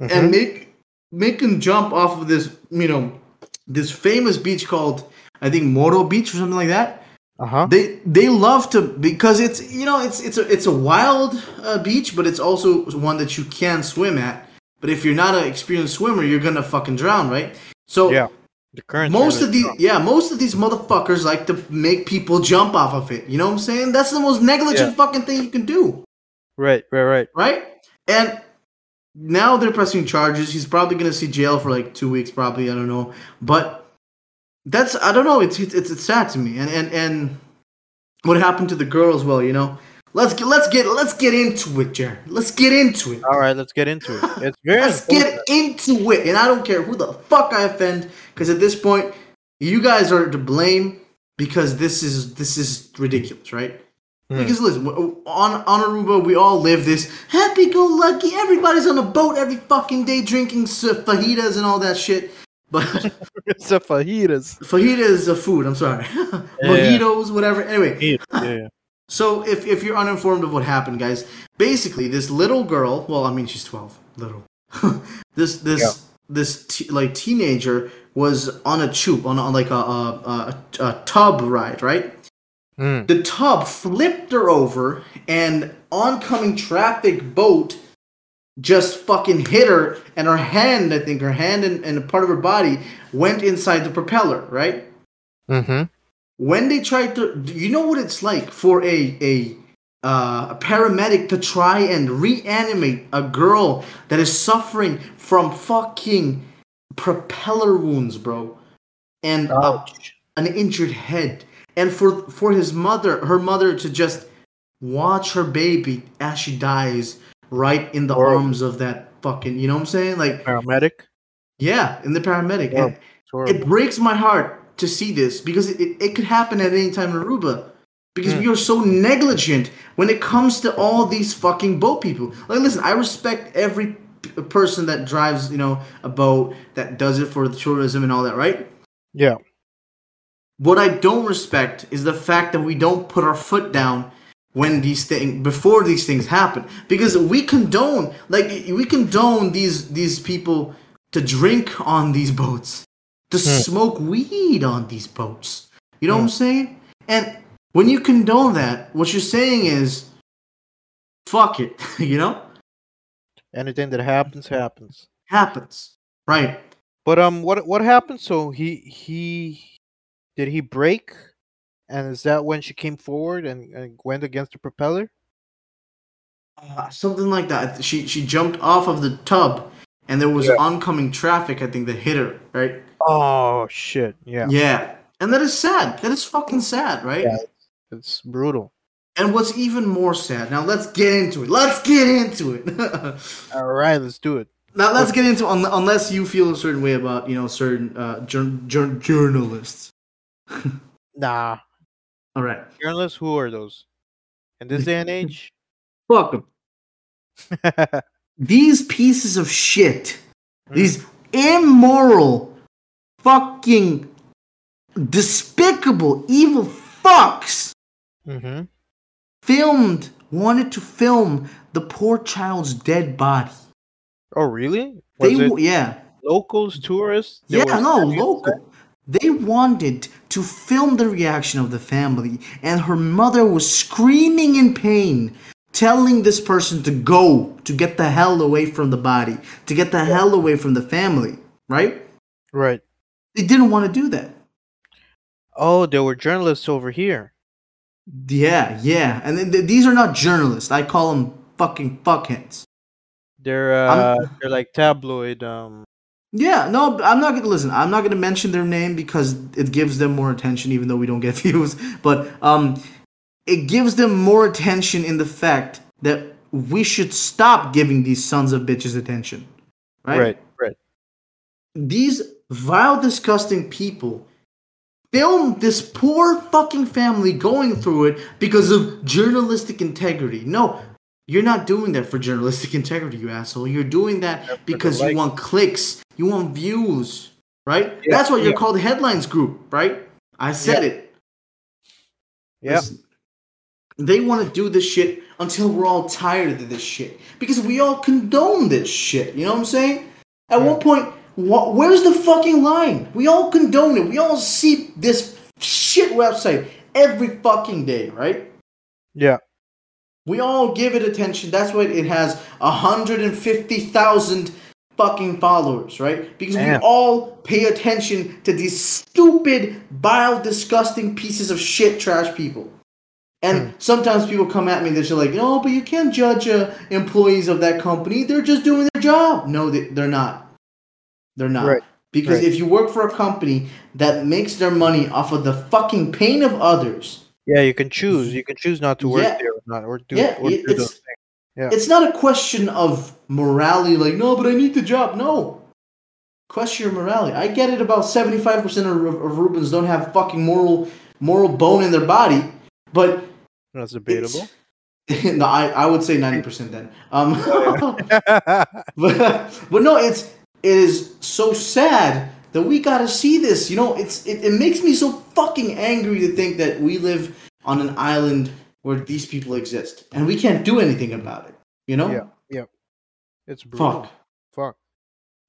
Mm-hmm. and make make them jump off of this you know this famous beach called I think Moro Beach or something like that. Uh huh. They they love to because it's you know it's it's a it's a wild uh, beach, but it's also one that you can swim at. But if you're not an experienced swimmer, you're gonna fucking drown, right? So Yeah. The current. most of these yeah most of these motherfuckers like to make people jump off of it you know what i'm saying that's the most negligent Yeah. fucking thing you can do Right, right, right. right and now they're pressing charges he's probably gonna see jail for like two weeks probably i don't know but that's i don't know it's it's, it's, it's sad to me and and and what happened to the girl as well you know let's get let's get let's get into it jared let's get into it All right, let's get into it. It's [laughs] very Let's important. get into it. And I don't care who the fuck I offend, because at this point, you guys are to blame because this is this is ridiculous, right? Hmm. Because listen, w- on on Aruba, we all live this happy-go-lucky. Everybody's on a boat every fucking day drinking s- fajitas and all that shit. But [laughs] it's a fajitas. fajita is a food. I'm sorry, [laughs] mojitos, whatever. Anyway, Yeah. So if, if you're uninformed of what happened, guys, basically this little girl, well, I mean she's 12, little. [laughs] this this Yeah. this t- like teenager was on a tube on, on like a, a, a, a tub ride, right? Mm. The tub flipped her over, and oncoming traffic boat just fucking hit her, and her hand, I think, her hand and, and a part of her body went inside the propeller, right? Mm-hmm. When they try to you know what it's like for a a uh, a paramedic to try and reanimate a girl that is suffering from fucking propeller wounds bro and Ouch. an injured head and for for his mother her mother to just watch her baby as she dies right in the arms of that fucking you know what i'm saying like Paramedic. yeah in the paramedic Yeah. And- It's horrible. it breaks my heart to see this because it, it, it could happen at any time in Aruba. Because Hmm. we are so negligent when it comes to all these fucking boat people. Like, listen, I respect every p- person that drives, you know, a boat that does it for the tourism and all that, right? yeah. What I don't respect is the fact that we don't put our foot down when these things before these things happen because we condone like we condone these these people to drink on these boats to Hmm. smoke weed on these boats you know what i'm saying and when you condone that what you're saying is fuck it [laughs] you know Anything that happens happens. happens right But um, what what happened? So he he did he break? And is that when she came forward and, and went against the propeller? uh, something like that she she jumped off of the tub and there was Yeah. oncoming traffic i think that hit her right Oh shit! Yeah, Yeah. And that is sad. That is fucking sad, right? Yeah. it's brutal. And what's even more sad, now let's get into it. Let's get into it. [laughs] All right, let's do it. now let's get into un- unless you feel a certain way about, you know, certain uh, jour- jour- journalists. [laughs] Nah, All right. journalists. Who are those? In this day and age, [laughs] fuck them. These pieces of shit, these immoral, fucking despicable, evil fucks mm-hmm. filmed, wanted to film the poor child's dead body. Oh, really? Was They, yeah, locals, tourists? Yeah, no, local. They wanted to film the reaction of the family, and her mother was screaming in pain, telling this person to go, to get the hell away from the body, to get the hell away from the family, right? Right. They didn't want to do that. Oh, there were journalists over here. Yeah, yeah. And then th- these are not journalists. I call them fucking fuckheads. They're I'm- uh, they're like tabloid. Um, Yeah, no, I'm not gonna listen. I'm not gonna mention their name because it gives them more attention, even though we don't get [laughs] views. But um, it gives them more attention in the fact that we should stop giving these sons of bitches attention, right? right, right. These vile, disgusting people film this poor fucking family going through it because of journalistic integrity. No, you're not doing that for journalistic [laughs] integrity, you asshole. You're doing that because you want clicks, you want views, right? Yeah, That's why you're yeah. called headlines group, right? I said it. Yeah. They want to do this shit until we're all tired of this shit because we all condone this shit. You know what I'm saying? At one point, wh- where's the fucking line? We all condone it. We all see this shit website every fucking day, right? Yeah. We all give it attention. That's why it has 150,000 fucking followers, right? Because we all pay attention to these stupid, vile, disgusting pieces of shit trash people. And sometimes people come at me, they're just like, no, but you can't judge uh, employees of that company. They're just doing their job. No, they, they're not. They're not. Right. Because Right. if you work for a company that makes their money off of the fucking pain of others, Yeah, you can choose. You can choose not to work Yeah. there or not, or do Yeah, or it- do it's- those things. Yeah. It's not a question of morality, like, no, but I need the job. No. Question your morality. I get it about 75% of, of Arubans don't have fucking moral moral bone in their body. But That's debatable. [laughs] no, I, I would say ninety percent then. Um, [laughs] but but no, it's it is so sad that we gotta see this. You know, it's it, it makes me so fucking angry to think that we live on an island where these people exist and we can't do anything about it. You know? Yeah. Yeah. It's brutal. Fuck.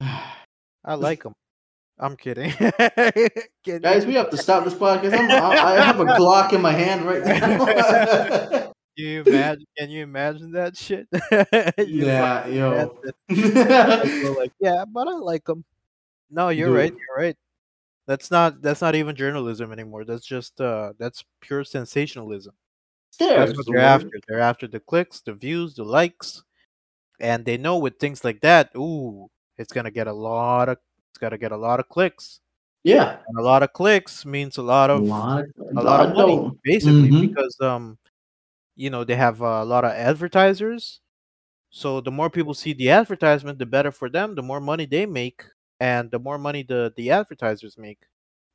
Fuck. [sighs] I like them. I'm kidding. [laughs] Kidding. Guys, we have to stop this podcast. I'm, I, I have a Glock in my hand right now. [laughs] [laughs] Can you [laughs] imagine? Can you imagine that shit? [laughs] Yeah, fucking yo. [laughs] like, yeah, but I like them. No, you're right. You're right. That's not. That's not even journalism anymore. That's just. Uh, that's pure sensationalism. That's what they're after. They're after the clicks, the views, the likes, and they know with things like that. Ooh, it's gonna get a lot of. It's gonna get a lot of clicks, Yeah. and a lot of clicks means a lot A of lot, a lot of money, basically, Mhm. because um, you know, they have a lot of advertisers. So the more people see the advertisement, the better for them. The more money they make, and the more money the the advertisers make,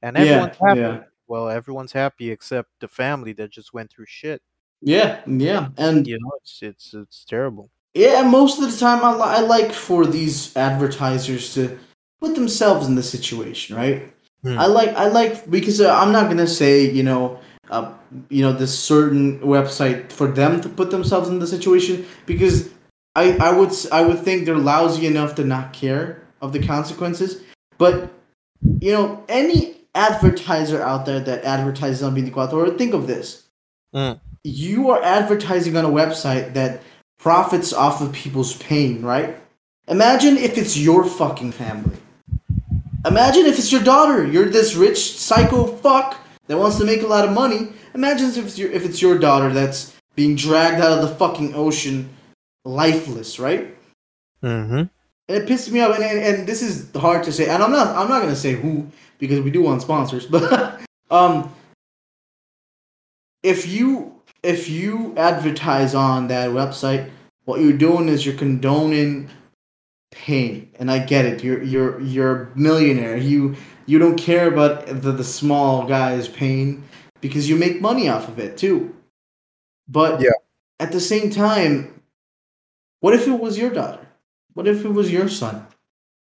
and Yeah, everyone's happy. yeah. Well, everyone's happy except the family that just went through shit. Yeah, yeah. And You know, it's it's it's terrible. Yeah, most of the time I, li- I like for these advertisers to put themselves in the situation, right? Hmm. I like I like because uh, I'm not gonna say you know uh, you know this certain website for them to put themselves in the situation because I I would I would think they're lousy enough to not care of the consequences, but you know any advertiser out there that advertises on 24 think of this Mm. you are advertising on a website that profits off of people's pain, right? Imagine if it's your fucking family. Imagine if it's your daughter. You're this rich psycho fuck that wants to make a lot of money. Imagine if it's your if it's your daughter that's being dragged out of the fucking ocean, lifeless, right? Mm-hmm. And it pisses me off. And, and, and this is hard to say. And I'm not I'm not gonna say who because we do want sponsors. [laughs] But um, if you if you advertise on that website, what you're doing is you're condoning pain. And I get it. You're you're you're a millionaire. You you don't care about the, the small guy's pain because you make money off of it too. But Yeah. at the same time, what if it was your daughter? What if it was your son,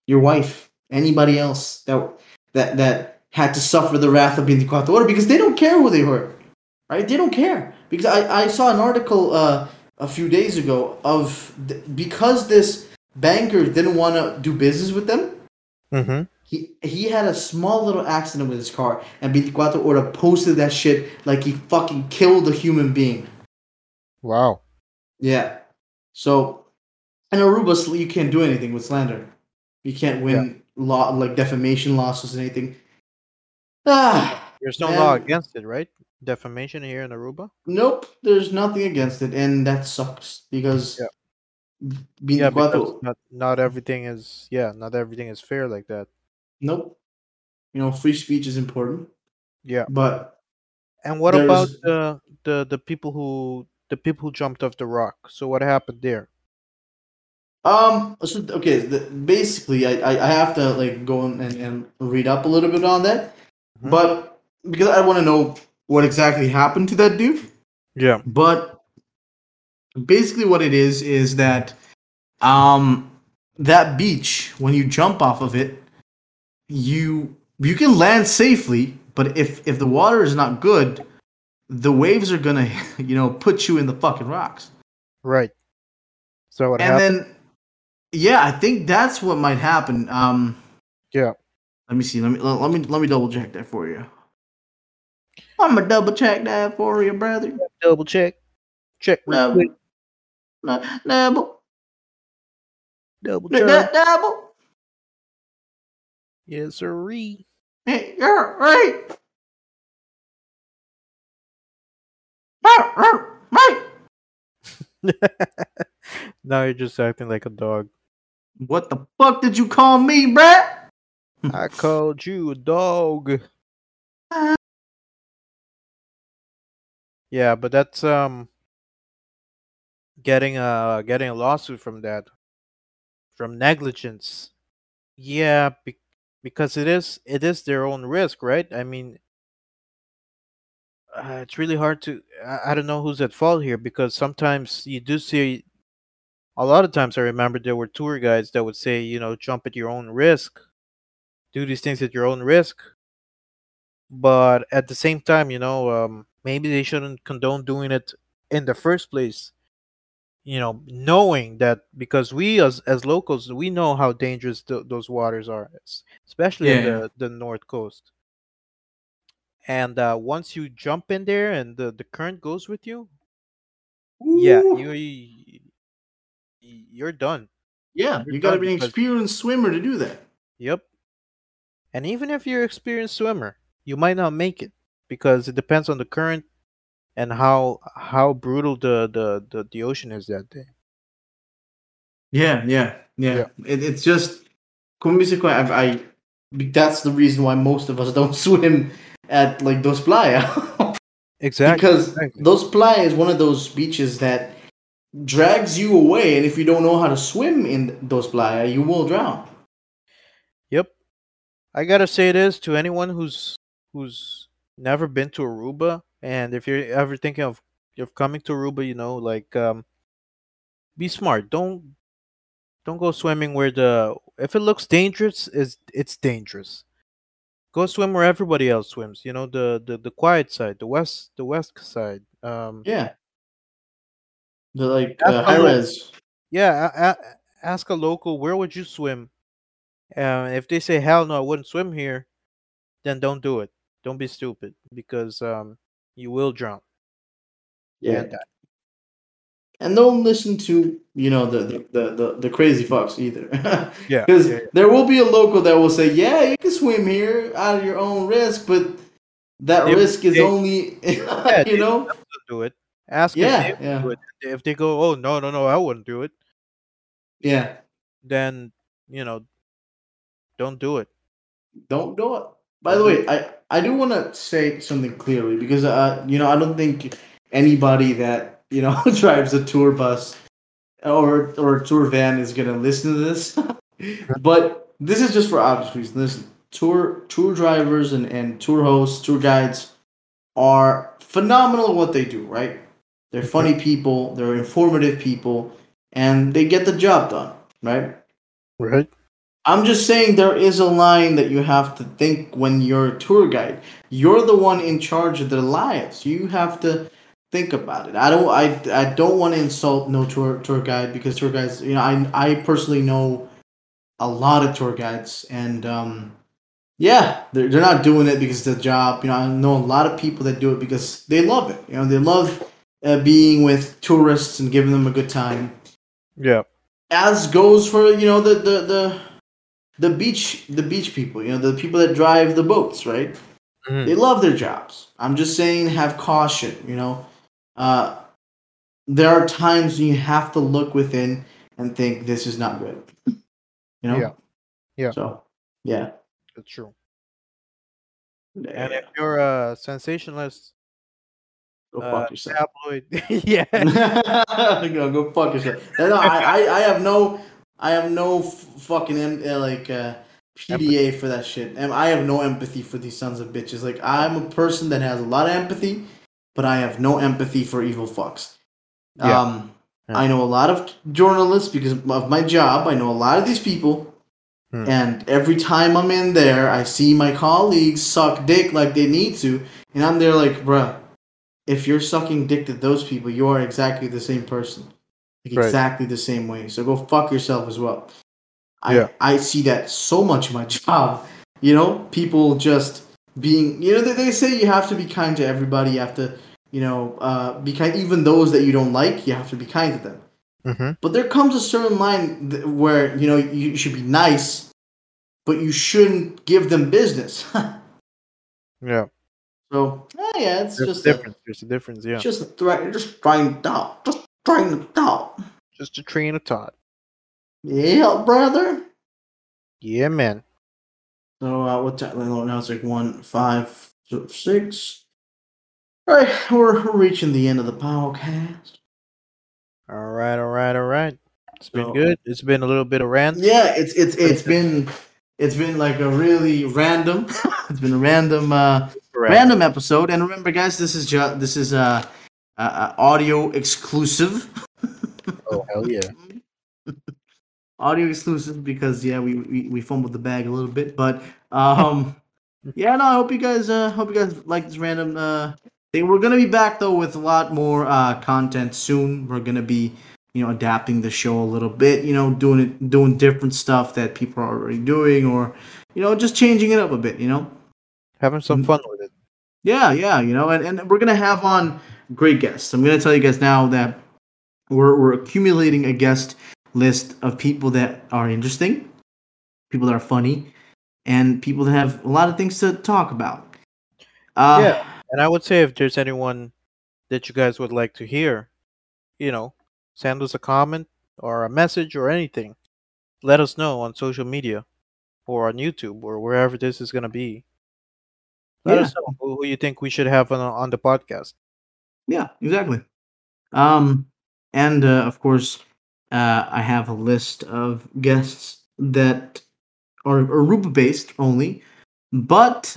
your wife, anybody else that that that had to suffer the wrath of being the order because they don't care who they hurt, right? They don't care because I, I saw an article uh, a few days ago of th- because this banker didn't want to do business with them. Mm-hmm. He he had a small little accident with his car, and 24 Hora posted that shit like he fucking killed a human being. Wow. Yeah. So, in Aruba, sl- you can't do anything with slander. You can't win law like defamation lawsuits and anything. Ah, There's no law against it, right? Defamation here in Aruba. nope. There's nothing against it, and that sucks because Yeah. being Yeah, yeah, because not not everything is yeah, not everything is fair like that. Nope. You know, free speech is important, Yeah. but And what about the the the people who the people who jumped off the rock? So what happened there? Um. So okay. The, basically, I, I I have to like go and, and, read up a little bit on that, Mhm. but because I want to know what exactly happened to that dude. Yeah. But basically, what it is is that um that beach when you jump off of it, you you can land safely, but if if the water is not good, the waves are gonna [laughs] you know put you in the fucking rocks. Right. So what and happened? then yeah i think that's what might happen um Yeah. let me see let me let me let me double check that for you i'm gonna double check that for you brother Double check. Check double double Double no, double Yes, sirree. hey you're right now you're just acting like a dog. what the fuck did you call me bruh [laughs] I called you a dog. [laughs] Yeah, but that's um getting a getting a lawsuit from that from negligence. Yeah, be- because it is it is their own risk, right? I mean, uh, it's really hard to. I, I don't know who's at fault here because sometimes you do see. A lot of times, I remember there were tour guides that would say, you know, jump at your own risk, do these things at your own risk. But at the same time, you know, um, maybe they shouldn't condone doing it in the first place. You know, knowing that because we as as locals, we know how dangerous th- those waters are, es- especially Yeah. the the north coast. And uh, once you jump in there and the, the current goes with you, yeah, you, you you're done. yeah, you're you got to be an experienced swimmer to do that. Yep. And even if you're an experienced swimmer, you might not make it because it depends on the current and how how brutal the the the, the ocean is that day. Yeah, yeah, yeah. Yeah. It, it's just, como I, I, that's the reason why most of us [laughs] don't swim at like those playa. [laughs] Exactly. because exactly. those playa is one of those beaches that drags you away, and if you don't know how to swim in those playa, you will drown. Yep. I gotta say this to anyone who's who's never been to Aruba, and if you're ever thinking of of coming to Aruba, you know, like um, be smart. Don't don't go swimming where the if it looks dangerous, is it's dangerous. Go swim where everybody else swims. You know, the the the quiet side, the west the west side. Um, Yeah. The like uh, high res. yeah. A- a- ask a local where would you swim. Uh, if they say hell no, I wouldn't swim here, then don't do it. Don't be stupid because um you will drown. Yeah. And, And don't listen to you know the the the, the, the crazy fucks either. [laughs] Yeah, Because yeah, yeah. there will be a local that will say, "Yeah, you can swim here out of your own risk," but that They- risk is they- only, [laughs] they- you know. Don't it. Ask Yeah, if they yeah. do it. If they go, oh no no no, I wouldn't do it. Yeah, Then you know, don't do it. don't do it. By the way, I I do want to say something clearly because uh you know I don't think anybody that you know [laughs] drives a tour bus or or a tour van is gonna listen to this, [laughs] but this is just for obvious reasons. Listen, tour tour drivers and and tour hosts, tour guides are phenomenal at what they do. Right? They're funny people. They're informative people, and they get the job done. Right? Right. I'm just saying there is a line that you have to think when you're a tour guide. You're the one in charge of their lives. You have to think about it. I don't I, I don't want to insult no tour tour guide because tour guides, you know, I I personally know a lot of tour guides and um yeah, they're, they're not doing it because it's a job. You know, I know a lot of people that do it because they love it. You know, they love uh, being with tourists and giving them a good time Yeah. as goes for you know the the the the beach the beach people you know the people that drive the boats right Mhm. they love their jobs i'm just saying have caution you know uh there are times when you have to look within and think this is not good you know Yeah. Yeah. so yeah That's true. yeah. And if you're a sensationalist, go uh, yourself tabloid, [laughs] yeah, [laughs] go, go fuck yourself. No, I, I, I have no, I have no f- fucking em- uh, like uh, PDA for that shit. And I have no empathy for these sons of bitches. Like I'm a person that has a lot of empathy, but I have no empathy for evil fucks. Yeah. Um, Yeah. I know a lot of journalists because of my job. I know a lot of these people. Hmm. And every time I'm in there, I see my colleagues suck dick like they need to, and I'm there like, bruh, if you're sucking dick to those people, you are exactly the same person, like Right. exactly the same way. So go fuck yourself as well. I Yeah. I see that so much in my [laughs] job. You know, people just being, you know, they, they say you have to be kind to everybody. You have to, you know, uh, be kind. Even those that you don't like, you have to be kind to them. mm-hmm. But there comes a certain line th- where you know you should be nice, but you shouldn't give them business. [laughs] yeah. so eh, yeah, it's There's just a a, difference. There's a difference. Yeah. just a threat. You're just trying to talk. Just trying to talk. Just a train of thought. Yeah, brother. Yeah, man. So uh, what time? no, Now it's like one five six. All right, we're, reaching the end of the podcast. All right, all right, all right. It's been So- good. It's been a little bit of rant. Yeah, it's it's it's been it's been like a really random. [laughs] it's been a random uh random episode. And remember, guys, this is ju- this is uh, uh, uh audio exclusive. Oh hell yeah! [laughs] audio exclusive because yeah, we, we we fumbled the bag a little bit, but um, [laughs] yeah, no, I hope you guys uh hope you guys like this random uh thing. We're gonna be back though with a lot more uh content soon. We're gonna be you know adapting the show a little bit, you know, doing it doing different stuff that people are already doing, or you know, just changing it up a bit, you know. Having some Mm. fun with it. Yeah, yeah, you know, and, and we're gonna have on great guests. I'm gonna tell you guys now that we're we're accumulating a guest list of people that are interesting, people that are funny, and people that have a lot of things to talk about. Uh, Yeah. And I would say if there's anyone that you guys would like to hear, you know, send us a comment or a message or anything. Let us know on social media or on YouTube or wherever this is gonna be. Let Yeah. us know who, who you think we should have on on the podcast. Yeah, exactly. Um, and uh, of course, uh, I have a list of guests that are Aruba based only, but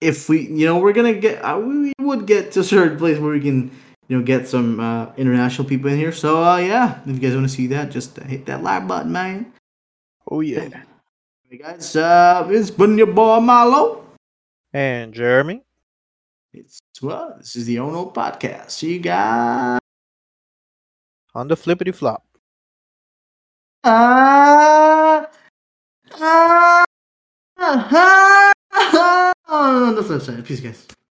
if we, you know, we're gonna get, uh, we would get to a certain place where we can, you know, get some uh, international people in here. So, uh, yeah, if you guys want to see that, just hit that like button, man. Oh yeah. Hey guys, uh, it's been your boy Milo. And Jeremy. It's well, this is the Ono podcast. See you guys. on the flippity flop. Ah, ah, ah, ah, on the flip side. Peace, guys.